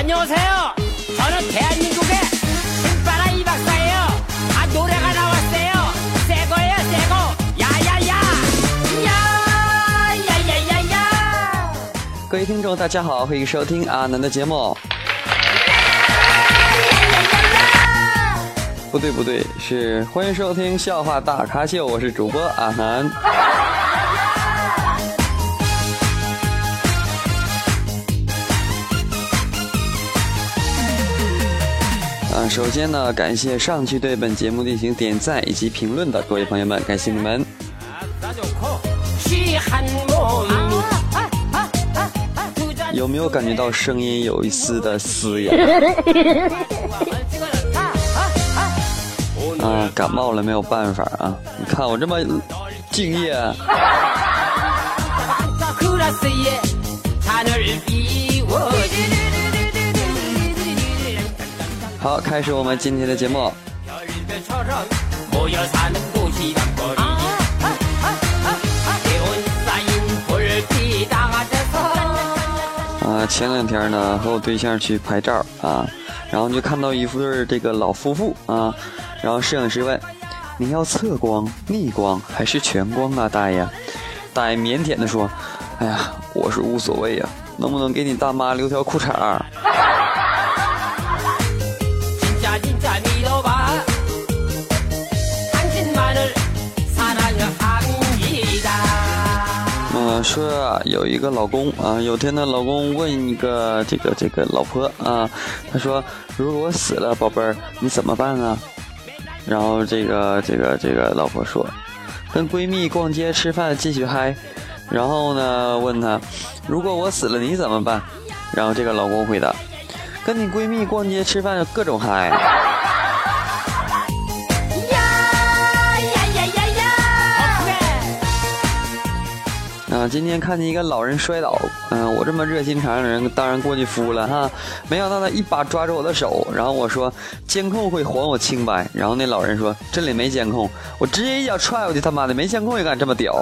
안녕하세요. 저는 대한민국의 신바라 이박사예요. 아 노래가 나왔어요. 새 거예요, 새 거. 야야야. 야 야야야야.各位听众，大家好，欢迎收听阿南的节目。不对不对，是欢迎收听笑话大咖秀，我是主播阿南。 啊首先呢感谢上期对本节目进行点赞以及评论的各位朋友们感谢你们。有没有感觉到声音有一丝的嘶哑？啊感冒了没有办法啊？你看我这么敬业 好，开始我们今天的节目。啊，前两天呢，和我对象去拍照啊，然后就看到一对这个老夫妇啊，然后摄影师问：“你要侧光、逆光还是全光啊，大爷？”大爷腼腆的说：“哎呀，我是无所谓呀，能不能给你大妈留条裤衩？”说，有一个老公啊，有天呢，老公问一个这个这个老婆啊，他说：“如果我死了，宝贝儿，你怎么办啊？”然后这个这个这个老婆说：“跟闺蜜逛街吃饭继续嗨。”然后呢，问他：“如果我死了，你怎么办？”然后这个老公回答：“跟你闺蜜逛街吃饭各种嗨。”今天看见一个老人摔倒，嗯，我这么热心肠的人，当然过去扶了哈。没想到他一把抓住我的手，然后我说：“监控会还我清白。”然后那老人说：“这里没监控。”我直接一脚踹过去，他妈的没监控也敢这么屌！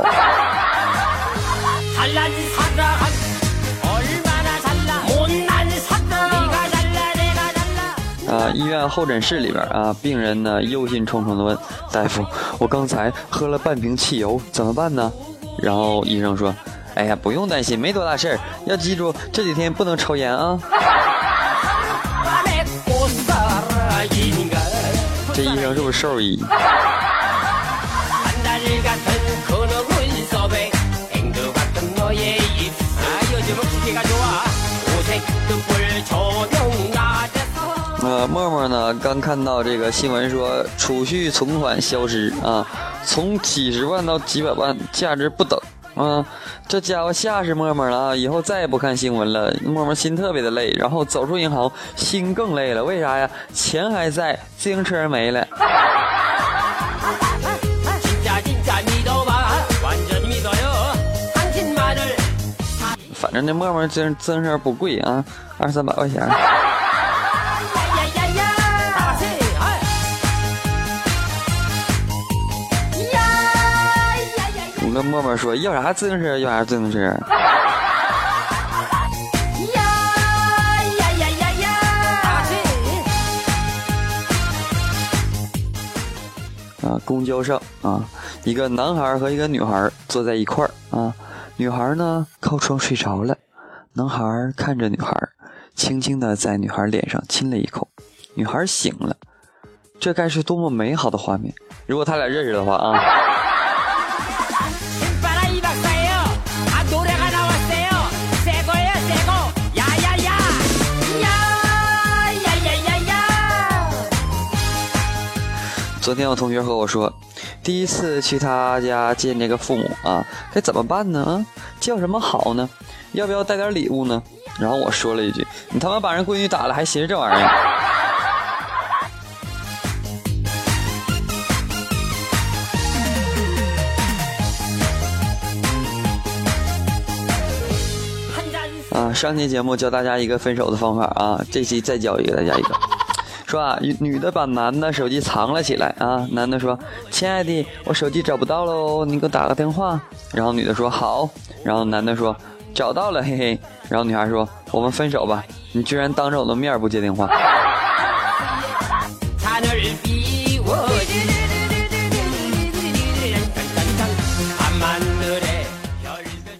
啊，医院候诊室里边啊，病人呢忧心忡忡地问大夫：“我刚才喝了半瓶汽油，怎么办呢？”然后医生说哎呀不用担心没多大事儿要记住这几天不能抽烟啊。这医生是不是兽医？默默呢，刚看到这个新闻说储蓄存款消失啊，从几十万到几百万，价值不等啊。这家伙吓死默默了啊，以后再也不看新闻了。默默心特别的累，然后走出银行，心更累了。为啥呀？钱还在，自行车没了。反正那默默自自行车不贵啊，二三百块钱。跟默默说要啥自行车要啥自行车。呀呀呀呀呀。啊公交上啊一个男孩和一个女孩坐在一块啊女孩呢靠窗睡着了男孩看着女孩轻轻的在女孩脸上亲了一口女孩醒了。这该是多么美好的画面如果他俩认识的话啊。昨天我同学和我说，第一次去他家见这个父母啊，该怎么办呢？啊，叫什么好呢？要不要带点礼物呢？然后我说了一句：“你他妈把人闺女打了，还寻思这玩意儿？” 啊，上期节目教大家一个分手的方法啊，这期再教一个大家一个。说啊女的把男的手机藏了起来啊男的说亲爱的我手机找不到喽你给我打个电话然后女的说好然后男的说找到了嘿嘿。然后女孩说我们分手吧。你居然当着我的面不接电话。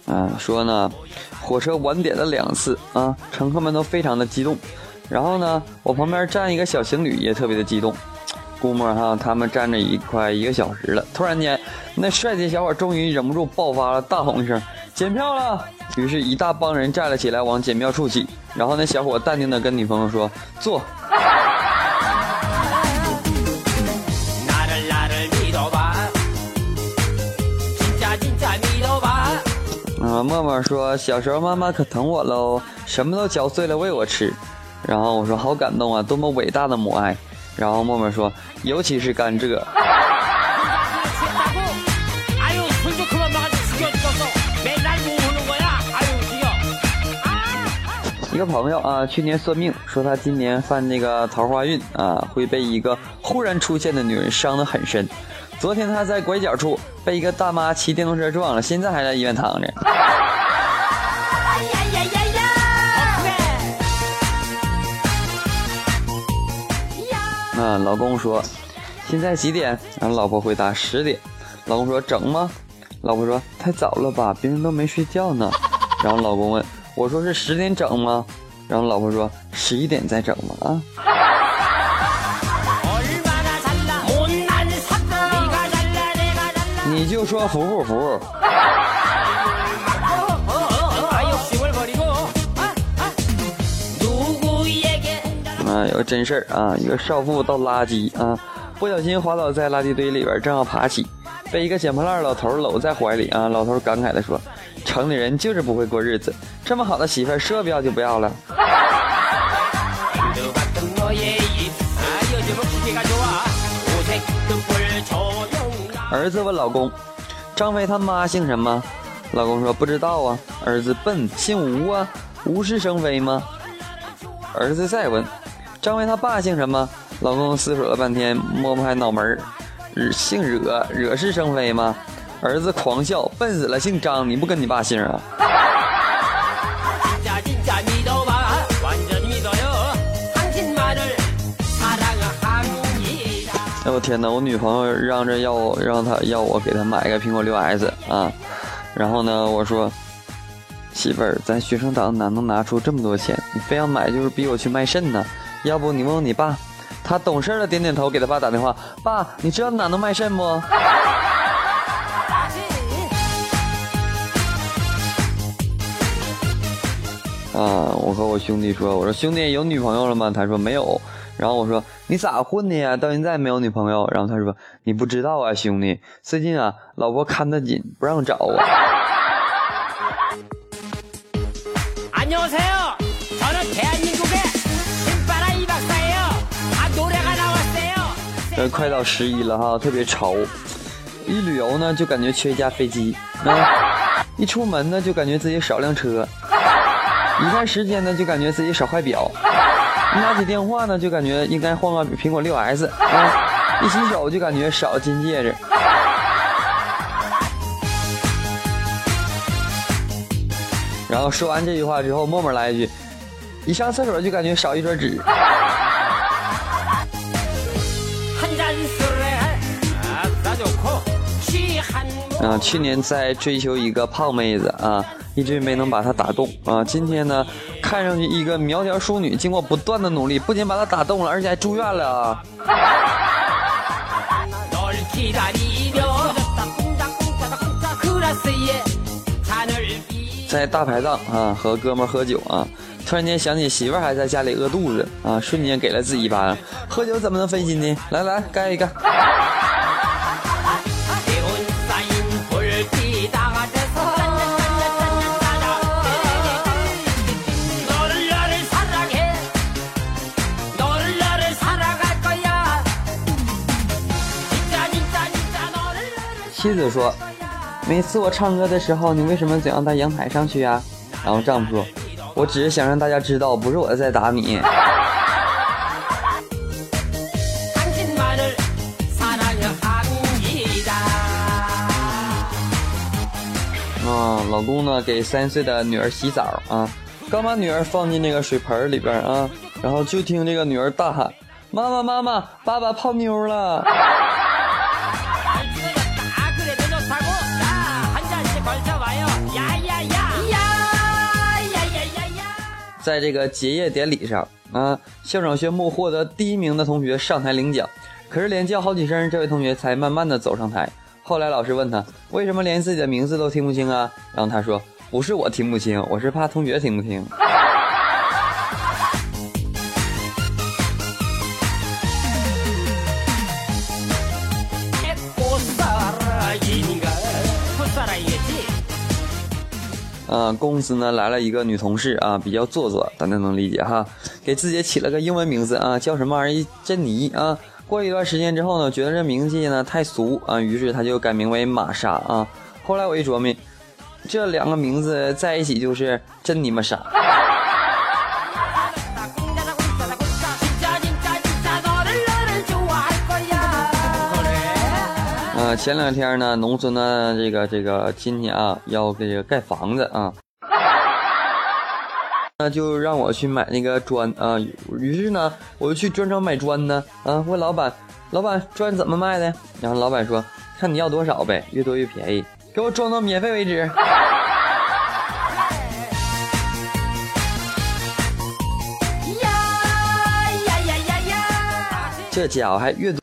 啊说呢火车晚点了两次啊乘客们都非常的激动。然后呢，我旁边站一个小情侣，也特别的激动，估摸哈，他们站着一块一个小时了，突然间，那帅气小伙终于忍不住爆发了，大吼一声，检票了。于是一大帮人站了起来，往检票处挤。然后那小伙淡定的跟女朋友说，坐。默默说，小时候妈妈可疼我喽，什么都嚼碎了喂我吃。然后我说好感动啊，多么伟大的母爱。然后默默说，尤其是甘蔗。一个朋友啊，去年算命说他今年犯那个桃花运啊，会被一个忽然出现的女人伤得很深。昨天他在拐角处被一个大妈骑电动车撞了，现在还在医院躺着。嗯，老公说，现在几点？然后老婆回答十点。老公说整吗？老婆说太早了吧，别人都没睡觉呢。然后老公问我说是十点整吗？然后老婆说十一点再整吧啊。你就说服不服？有个真事儿啊一个少妇倒垃圾啊不小心滑倒在垃圾堆里边正要爬起被一个捡破烂老头搂在怀里啊老头感慨的说城里人就是不会过日子这么好的媳妇说不要就不要了。儿子问老公张飞他妈姓什么？老公说不知道啊。儿子笨姓吴啊。无事生非吗？儿子再问张伟他爸姓什么？老公思索了半天，摸不开脑门儿，姓惹，惹是生非吗？儿子狂笑，笨死了，姓张，你不跟你爸姓啊？哎我天哪！我女朋友嚷着要让她要我给她买个苹果六 S 啊，然后呢，我说，媳妇儿，咱学生党哪能拿出这么多钱？你非要买，就是逼我去卖肾呢。要不你问问你爸，他懂事儿的点点头，给他爸打电话，爸，你知道哪能卖肾不？啊，我和我兄弟说，我说兄弟有女朋友了吗？他说没有。然后我说你咋混的呀？到现在没有女朋友。然后他说你不知道啊，兄弟，最近啊，老婆看得紧，不让找啊。呃，快到十一了哈，特别潮。一旅游呢，就感觉缺一架飞机；啊，一出门呢，就感觉自己少辆车；一看时间呢，就感觉自己少块表；一拿起电话呢，就感觉应该换个苹果六 S；啊，一洗手就感觉少金戒指。然后说完这句话之后，默默来一句：“一上厕所就感觉少一撮纸。”啊去年在追求一个胖妹子啊一直没能把她打动啊今天呢看上去一个苗条淑女经过不断的努力不仅把她打动了而且还住院了。啊在大排档啊和哥们喝酒啊突然间想起媳妇还在家里饿肚子啊瞬间给了自己一巴掌。喝酒怎么能分心呢？来来干一个。妻子说每次我唱歌的时候你为什么总要到阳台上去呀？然后丈夫说我只是想让大家知道不是我在打你。啊老公呢给三岁的女儿洗澡啊刚把女儿放进那个水盆里边啊然后就听这个女儿大喊妈妈妈妈爸爸泡妞了。在这个结业典礼上啊，校长宣布获得第一名的同学上台领奖，可是连叫好几声，这位同学才慢慢的走上台。后来老师问他为什么连自己的名字都听不清啊？然后他说：“不是我听不清，我是怕同学听不清。”啊，公司呢来了一个女同事啊，比较做作，大家能理解哈。给自己起了个英文名字啊，叫什么玩意？珍妮啊。过一段时间之后呢，觉得这名字呢太俗啊，于是她就改名为玛莎啊。后来我一琢磨，这两个名字在一起就是真尼玛莎。呃，前两天呢，农村的这个这个亲戚啊，要这个盖房子啊，那就让我去买那个砖啊。于是呢，我就去砖厂买砖呢啊，问老板，老板砖怎么卖的？然后老板说，看你要多少呗，越多越便宜，给我装到免费为止。呀呀呀呀呀！这家伙还越多。